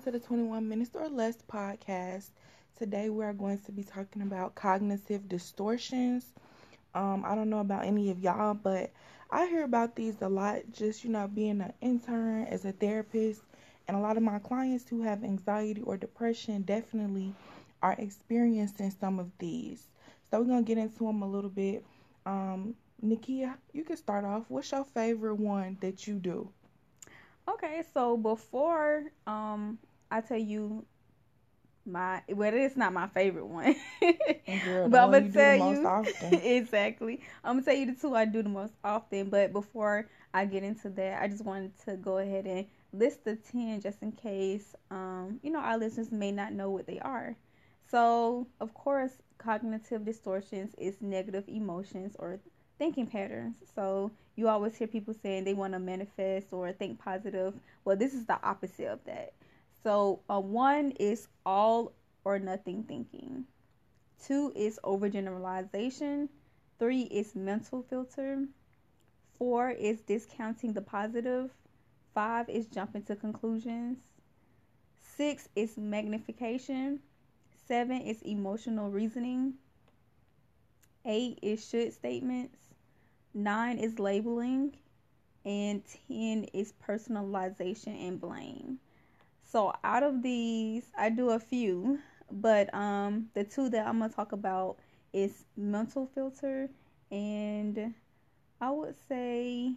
welcome to the 21 Minutes or Less podcast. Today we are going to be talking about cognitive distortions. Um, I don't know about any of y'all, but I hear about these a lot just, you know, being an intern as a therapist. And a lot of my clients who have anxiety or depression definitely are experiencing some of these. So we're going to get into them a little bit. Um, Nikia, you can start off. What's your favorite one that you do? Okay, so before um I tell you my well it's not my favorite one. Girl, but I'm gonna tell you exactly. I'm gonna tell you the two I do the most often. But before I get into that, I just wanted to go ahead and list the ten just in case um you know our listeners may not know what they are. So of course cognitive distortions is negative emotions or thinking patterns. So you always hear people saying they want to manifest or think positive. Well, this is the opposite of that. So uh, one is all or nothing thinking. Two is overgeneralization. Three is mental filter. Four is discounting the positive. Five is jumping to conclusions. Six is magnification. Seven is emotional reasoning. Eight is should statements. Nine is labeling, and 10 is personalization and blame. So out of these, I do a few, but um, the two that I'm gonna talk about is mental filter and I would say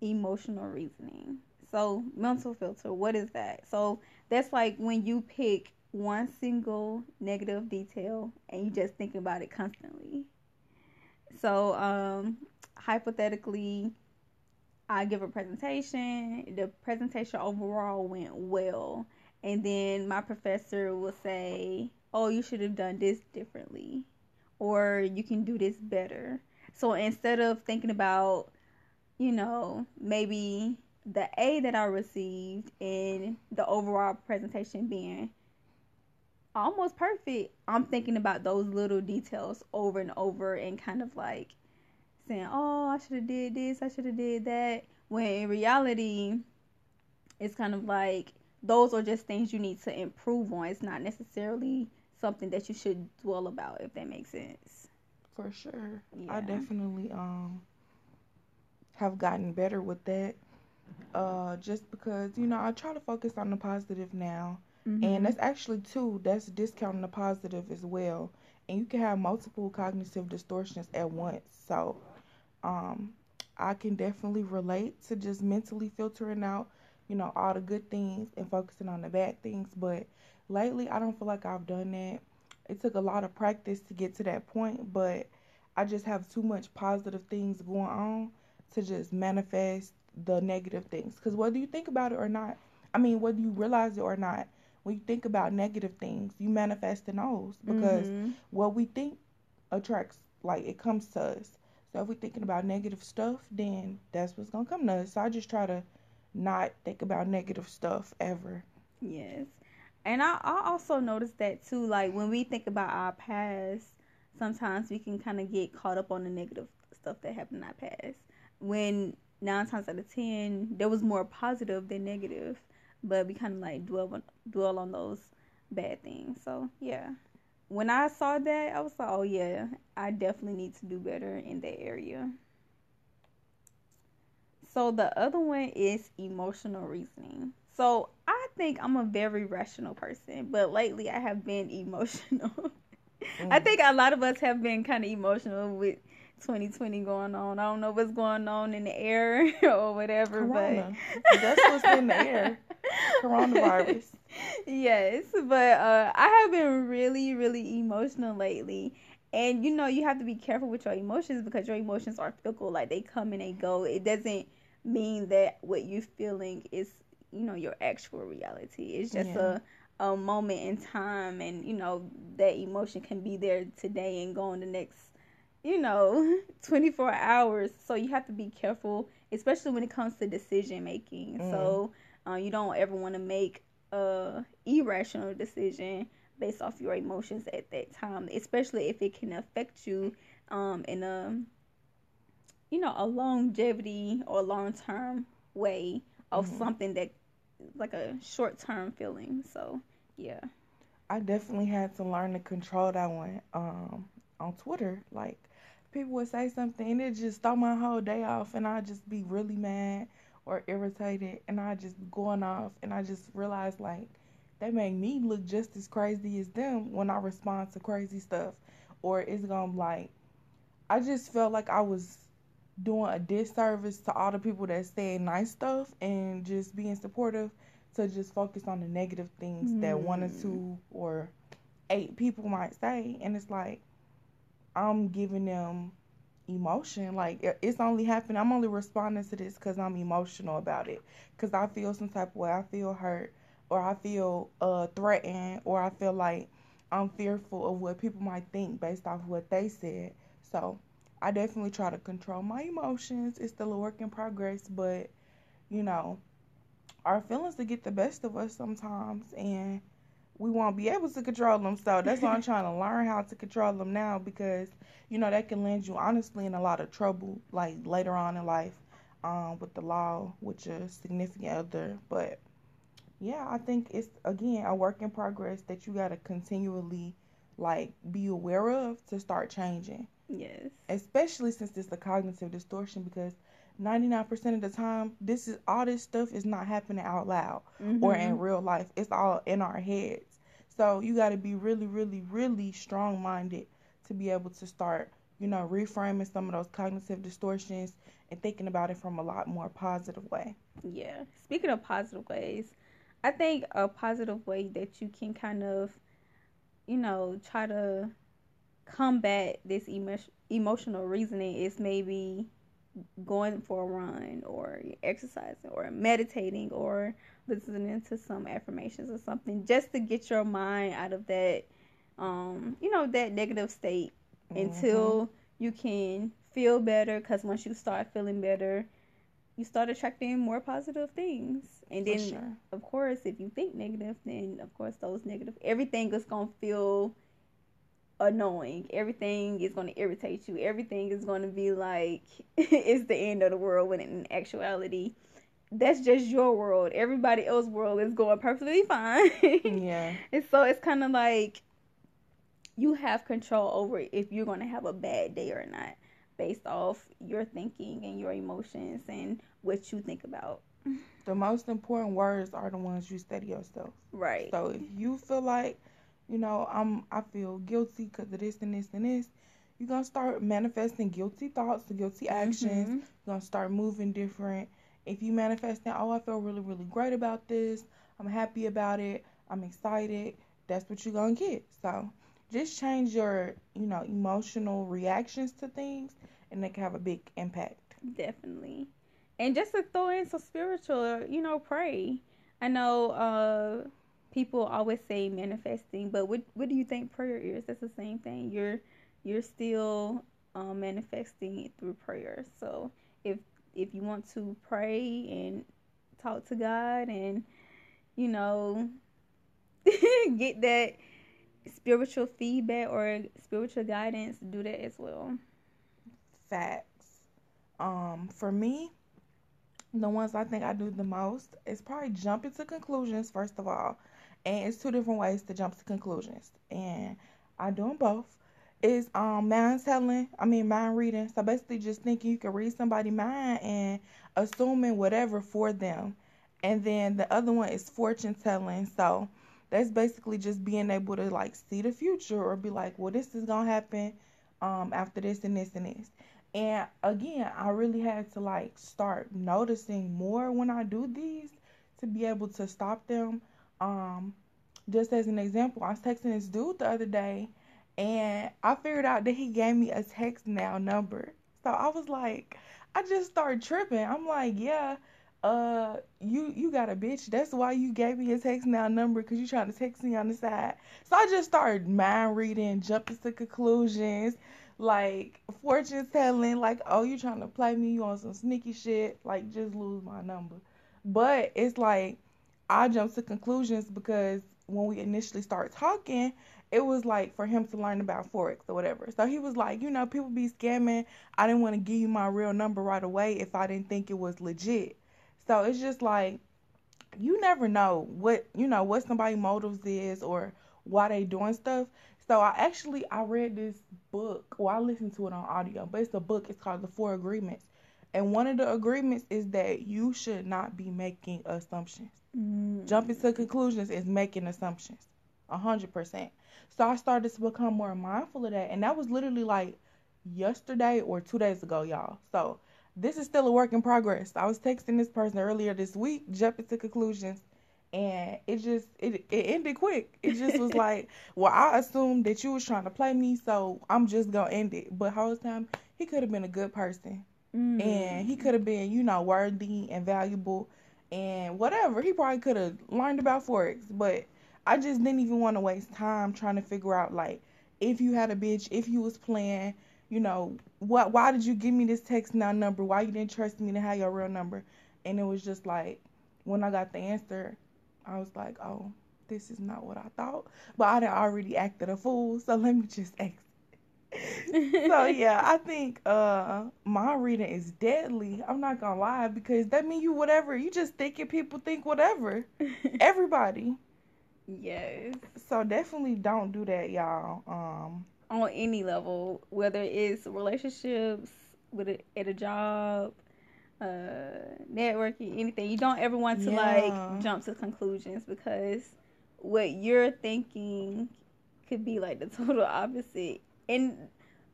emotional reasoning. So mental filter, what is that? So that's like when you pick one single negative detail and you just think about it constantly. So, um, hypothetically, I give a presentation. The presentation overall went well. And then my professor will say, Oh, you should have done this differently. Or you can do this better. So instead of thinking about, you know, maybe the A that I received and the overall presentation being almost perfect, I'm thinking about those little details over and over and kind of like saying, "Oh, I should have did this, I should have did that." When in reality, it's kind of like those are just things you need to improve on. It's not necessarily something that you should dwell about, if that makes sense. For sure, yeah. I definitely um have gotten better with that. Uh, just because you know I try to focus on the positive now Mm-hmm. And that's actually too, that's discounting the positive as well. And you can have multiple cognitive distortions at once. So um I can definitely relate to just mentally filtering out, you know, all the good things and focusing on the bad things. But lately I don't feel like I've done that. It took a lot of practice to get to that point, but I just have too much positive things going on to just manifest the negative things. Because whether you think about it or not, I mean, whether you realize it or not, when you think about negative things, you manifest in those because mm-hmm. what we think attracts, like it comes to us. So if we're thinking about negative stuff, then that's what's gonna come to us. So I just try to not think about negative stuff ever. Yes, and I, I also noticed that too. Like when we think about our past, sometimes we can kind of get caught up on the negative stuff that happened in our past. When nine times out of ten, there was more positive than negative but we kind of like dwell on, dwell on those bad things. So yeah, when I saw that, I was like, oh yeah, I definitely need to do better in that area. So the other one is emotional reasoning. So I think I'm a very rational person, but lately I have been emotional. mm. I think a lot of us have been kind of emotional with 2020 going on. I don't know what's going on in the air or whatever, Corona. but that's what's in the air. Coronavirus. Yes, but uh, I have been really, really emotional lately. And you know, you have to be careful with your emotions because your emotions are fickle. Like they come and they go. It doesn't mean that what you're feeling is, you know, your actual reality. It's just yeah. a a moment in time and you know that emotion can be there today and go in the next you know 24 hours so you have to be careful especially when it comes to decision making mm. so uh, you don't ever want to make a irrational decision based off your emotions at that time especially if it can affect you um, in a you know a longevity or long term way of mm-hmm. something that like a short term feeling. So yeah. I definitely had to learn to control that one um, on Twitter. Like people would say something and it just throw my whole day off and I'd just be really mad or irritated and I just going off and I just realized like they make me look just as crazy as them when I respond to crazy stuff. Or it's gonna like I just felt like I was doing a disservice to all the people that say nice stuff and just being supportive to just focus on the negative things mm. that one or two hmm. or eight people might say and it's like I'm giving them emotion. Like it's only happening I'm only responding to this cuz I'm emotional about it. Cuz I feel some type of way. I feel hurt or I feel uh threatened or I feel like I'm fearful of what people might think based off what they said. So I definitely try to control my emotions. It's still a work in progress, but you know, our feelings to get the best of us sometimes and we won't be able to control them. So that's why I'm trying to learn how to control them now because you know that can land you honestly in a lot of trouble like later on in life um, with the law with your significant other. But yeah, I think it's again a work in progress that you got to continually like be aware of to start changing. Yes. Especially since it's a cognitive distortion because 99% of the time this is all this stuff is not happening out loud mm-hmm. or in real life. It's all in our heads. So you got to be really really really strong-minded to be able to start, you know, reframing some of those cognitive distortions and thinking about it from a lot more positive way. Yeah. Speaking of positive ways, I think a positive way that you can kind of you know, try to combat this emo- emotional reasoning is maybe going for a run or exercising or meditating or listening to some affirmations or something just to get your mind out of that um you know that negative state mm-hmm. until you can feel better because once you start feeling better you start attracting more positive things and then sure. of course if you think negative then of course those negative everything is going to feel annoying. Everything is going to irritate you. Everything is going to be like it's the end of the world when in actuality that's just your world. Everybody else's world is going perfectly fine. yeah. And so it's kind of like you have control over if you're going to have a bad day or not based off your thinking and your emotions and what you think about. The most important words are the ones you study yourself. Right. So if you feel like you know, I'm I feel guilty because of this and this and this. You're gonna start manifesting guilty thoughts, guilty actions. Mm-hmm. You're gonna start moving different. If you manifesting, oh, I feel really, really great about this. I'm happy about it. I'm excited. That's what you're gonna get. So just change your, you know, emotional reactions to things, and they can have a big impact. Definitely. And just to throw in some spiritual, you know, pray. I know uh people always say manifesting, but what what do you think prayer is? That's the same thing. You're you're still um, manifesting through prayer. So if if you want to pray and talk to God and you know get that spiritual feedback or spiritual guidance, do that as well. Facts. Um, for me, the ones I think I do the most is probably jumping to conclusions. First of all, and it's two different ways to jump to conclusions and i do them both is um mind telling i mean mind reading. So basically just thinking you can read somebody's mind and assuming whatever for them. And then the other one is fortune telling. So that's basically just being able to like see the future or be like well this is gonna happen um after this and this and this. And again i really had to like start noticing more when i do these to be able to stop them. Um, just as an example, I was texting this dude the other day and I figured out that he gave me a TextNow number. So I was like, I just started tripping. I'm like, yeah, uh, you you got a bitch. That's why you gave me a TextNow number because you're trying to text me on the side. So I just started mind reading, jumping to conclusions, like fortune telling, like, oh, you're trying to play me? You on some sneaky shit? Like, just lose my number. But it's like I jumped to conclusions because when we initially started talking, it was like for him to learn about forex or whatever. So he was like, you know, people be scamming. I didn't want to give you my real number right away if I didn't think it was legit. So it's just like you never know what you know what somebody motives is or why they doing stuff. So I actually I read this book, or I listened to it on audio, but it's a book. It's called The Four Agreements, and one of the agreements is that you should not be making assumptions. Mm. Jumping to conclusions is making assumptions, a hundred percent. So I started to become more mindful of that, and that was literally like yesterday or two days ago, y'all. So this is still a work in progress. I was texting this person earlier this week, jumping to conclusions, and it just it it ended quick. It just was like, well, I assumed that you was trying to play me, so I'm just gonna end it. But whole time he could have been a good person, mm. and he could have been, you know, worthy and valuable, and whatever. He probably could have learned about forex, but I just didn't even want to waste time trying to figure out like if you had a bitch, if you was playing, you know, what why did you give me this TextNow number? Why you didn't trust me to have your real number? And it was just like when I got the answer, I was like, Oh, this is not what I thought. But I had already acted a fool, so let me just ask. so yeah, I think uh my reading is deadly. I'm not gonna lie because that mean you whatever. You just thinking people think whatever. Everybody. Yes. So definitely don't do that, y'all. Um on any level, whether it's relationships, with a, at a job, uh, networking, anything. You don't ever want to yeah. like jump to conclusions because what you're thinking could be like the total opposite. And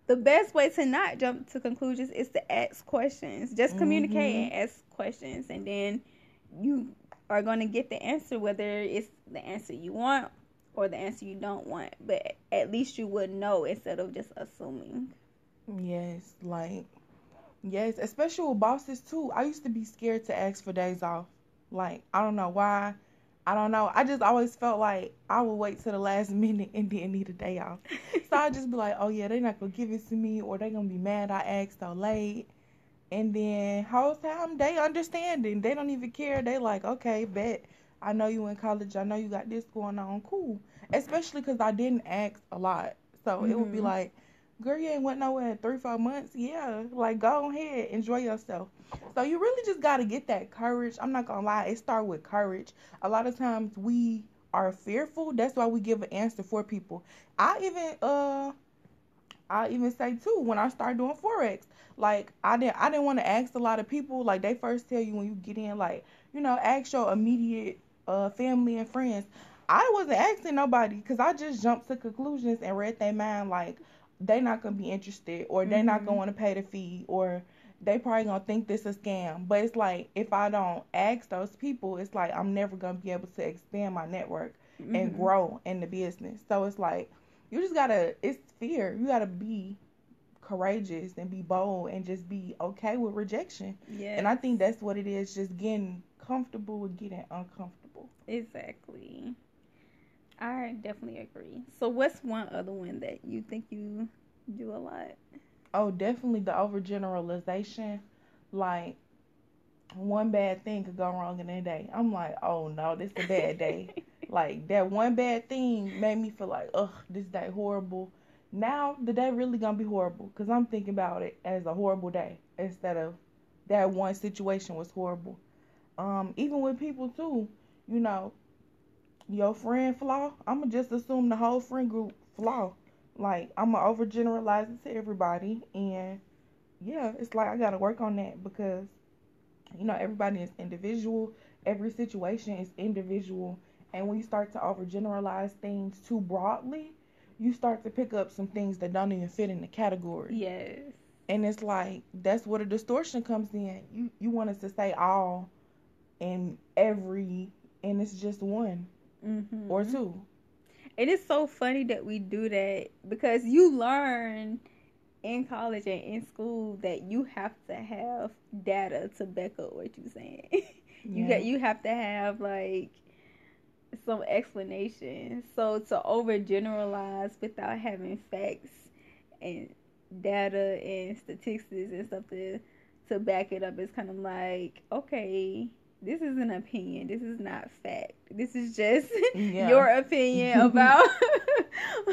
the best way to not jump to conclusions is to ask questions. Just communicate mm-hmm. and ask questions, and then you are going to get the answer, whether it's the answer you want or the answer you don't want, but at least you would know instead of just assuming. Yes, like yes, especially with bosses too. I used to be scared to ask for days off. Like I don't know why. I don't know. I just always felt like I would wait till the last minute and then need a day off. so I just be like, oh yeah, they're not gonna give it to me, or they're gonna be mad I asked so late. And then whole time they understanding. They don't even care. They like, okay, bet I know you in college. I know you got this going on. Cool. Especially because I didn't ask a lot. So mm-hmm. it would be mm-hmm. like, girl, you ain't went nowhere in three, four months. Yeah, like go ahead, enjoy yourself. So you really just got to get that courage. I'm not going to lie, it start with courage. A lot of times we are fearful. That's why we give an answer for people. I even, uh, I even say too when I start doing forex, like I didn't I didn't want to ask a lot of people. Like they first tell you when you get in, like you know, ask your immediate uh, family and friends. I wasn't asking nobody because I just jumped to conclusions and read their mind like they not gonna be interested or they mm-hmm. not gonna want to pay the fee or they probably gonna think this a scam. But it's like if I don't ask those people, it's like I'm never gonna be able to expand my network mm-hmm. and grow in the business. So it's like you just gotta it's fear. You gotta be courageous and be bold and just be okay with rejection. Yeah. And I think that's what it is, just getting comfortable with getting uncomfortable. Exactly. I definitely agree. So, what's one other one that you think you do a lot? Oh, definitely the overgeneralization. Like, one bad thing could go wrong in a day. I'm like, oh no, this is a bad day. like, that one bad thing made me feel like, ugh, this day horrible. Now, the day really gonna be horrible because I'm thinking about it as a horrible day instead of that one situation was horrible. Um, even with people too you know, your friend flaw, I'ma just assume the whole friend group flaw. Like I'ma overgeneralize it to everybody and yeah, it's like I gotta work on that because you know everybody is individual. Every situation is individual and when you start to overgeneralize things too broadly, you start to pick up some things that don't even fit in the category. Yes. And it's like that's where the distortion comes in. You you want us to say all and every and it's just one mm-hmm. or two. It is so funny that we do that because you learn in college and in school that you have to have data to back up what you're saying. you got you have to have like some explanation. So to overgeneralize without having facts and data and statistics and stuff to to back it up is kind of like okay this is an opinion. This is not fact. This is just yeah. your opinion about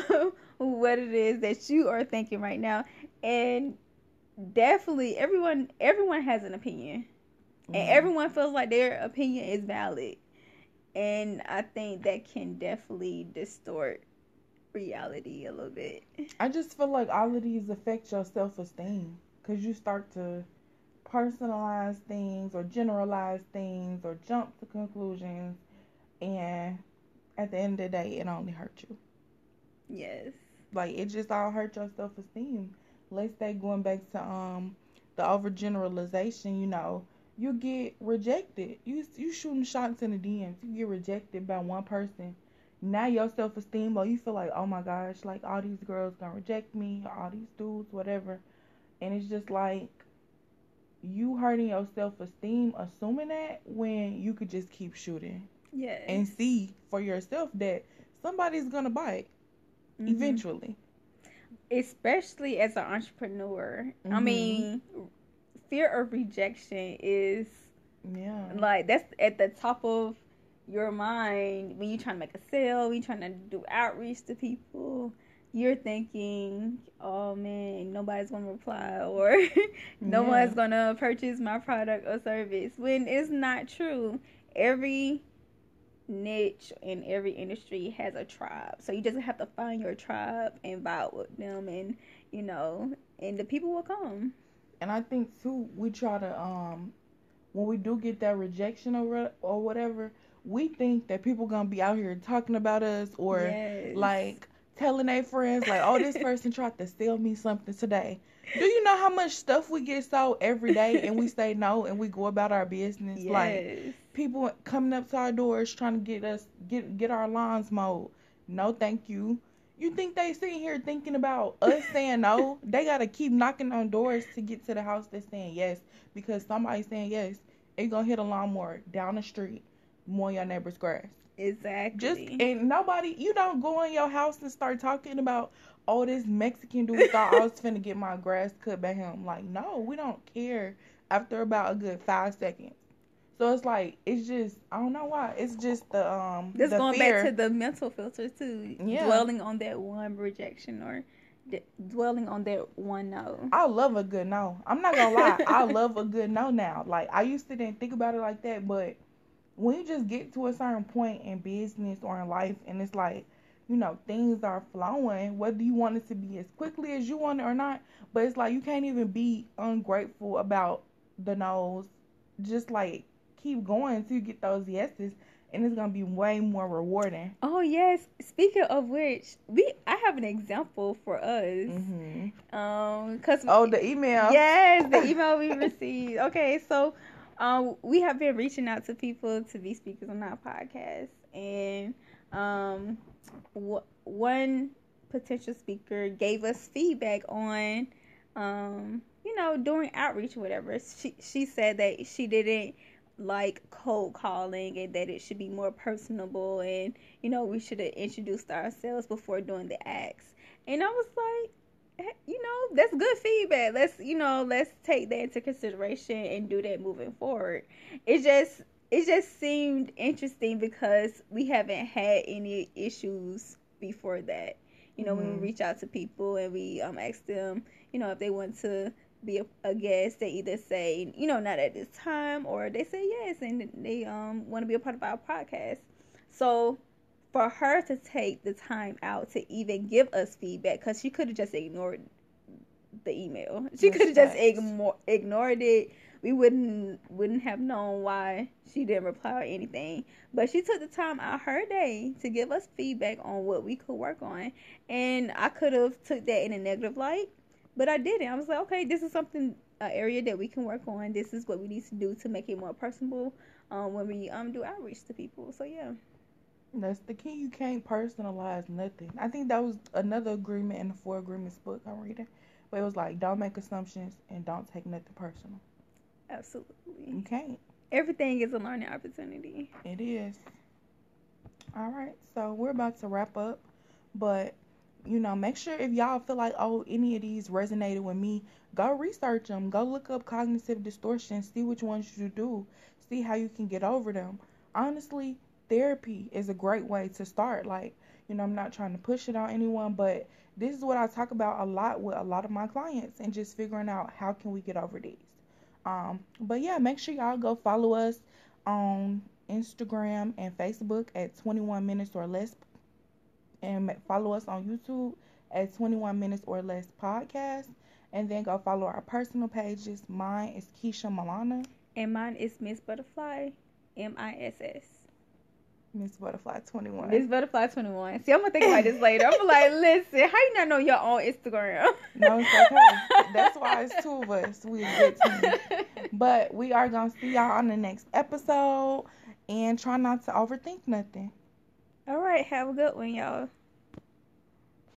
what it is that you are thinking right now. And definitely everyone everyone has an opinion. Mm-hmm. And everyone feels like their opinion is valid. And I think that can definitely distort reality a little bit. I just feel like all of these affect your self esteem because you start to personalize things or generalize things or jump to conclusions, and at the end of the day, it only hurts you. Yes. Like it just all hurt your self esteem. Let's say going back to um the overgeneralization, you know, you get rejected. You you shooting shots in the DMs. You get rejected by one person. Now your self esteem, or you feel like, oh my gosh, like all these girls gonna reject me, all these dudes, whatever. And it's just like you hurting your self esteem, assuming that when you could just keep shooting. Yeah. And see for yourself that somebody's gonna bite mm-hmm. eventually. Especially as an entrepreneur. Mm-hmm. I mean, fear of rejection is yeah like that's at the top of your mind when you're trying to make a sale, when you're trying to do outreach to people. You're thinking, oh man, nobody's gonna reply or no yeah. one's gonna purchase my product or service. When it's not true. Every niche in every industry has a tribe. So you just have to find your tribe and vibe with them and you know, and the people will come and I think too we try to um when we do get that rejection or or whatever, we think that people gonna be out here talking about us or yes. like telling their friends like, oh, this person tried to sell me something today. Do you know how much stuff we get sold every day and we say no and we go about our business? Yes. Like people coming up to our doors trying to get us get get our lawns mowed. No, thank you. You think they sitting here thinking about us saying no? They gotta keep knocking on doors to get to the house that's saying yes because somebody's saying yes. They gonna hit a lawnmower down the street, mow your neighbor's grass. Exactly. Just and nobody, you don't go in your house and start talking about, oh, this Mexican dude thought I was finna get my grass cut by him. Like, no, we don't care. After about a good five seconds, so it's like it's just I don't know why. It's just the um. This going fear. back to the mental filter too. Yeah. Dwelling on that one rejection or d- dwelling on that one no. I love a good no. I'm not gonna lie. I love a good no now. Like I used to didn't think about it like that, but when you just get to a certain point in business or in life, and it's like you know things are flowing, whether you want it to be as quickly as you want it or not. But it's like you can't even be ungrateful about the no's. Just like keep going you get those yeses and it's gonna be way more rewarding. Oh yes. Speaking of which, we I have an example for us. Mm-hmm. Um, cause oh the email. Yes, the email we received. Okay, so um, we have been reaching out to people to be speakers on our podcast, and um, w- one potential speaker gave us feedback on um, you know, doing outreach or whatever. She she said that she didn't like cold calling and that it should be more personable and you know we should have introduced ourselves before doing the acts and i was like you know that's good feedback let's you know let's take that into consideration and do that moving forward it just it just seemed interesting because we haven't had any issues before that you know mm-hmm. when we mm-hmm. reach out to people and we um ask them you know if they want to be a, a, guest, they either say, you know, not at this time, or they say yes, and they um want to be a part of our podcast. So for her to take the time out to even give us feedback, because she could have just ignored the email. She could have just ignored ignored it. We wouldn't wouldn't have known why she didn't reply or anything. But she took the time out her day to give us feedback on what we could work on, and I could have took that in a negative light but I didn't. I was like, okay, this is something an area that we can work on. This is what we need to do to make it more personable um, when we um do outreach to people. So yeah. That's the key. You can't personalize nothing. I think that was another agreement in the four agreements book I'm reading. But it was like don't make assumptions and don't take nothing personal. Absolutely. You can't. Everything is a learning opportunity. It is. All right, so we're about to wrap up, but you know, make sure if y'all feel like, oh, any of these resonated with me, go research them. Go look up cognitive distortion, see which ones you do, see how you can get over them. Honestly, therapy is a great way to start. Like, you know, I'm not trying to push it on anyone, but this is what I talk about a lot with a lot of my clients and just figuring out how can we get over these. Um, but yeah, make sure y'all go follow us on Instagram and Facebook at 21 minutes or less. And follow us on YouTube at 21 minutes or less podcast. And then go follow our personal pages. Mine is Keysha Milana. And mine is Miss Butterfly, M I S S. Miss Butterfly 21. Miss Butterfly 21. See, I'm gonna think about this later. I'm like, listen, how you not know your own Instagram? No, it's okay. That's why it's two of us. We a good team. But we are gonna see y'all on the next episode and try not to overthink nothing. All right, have a good one, y'all.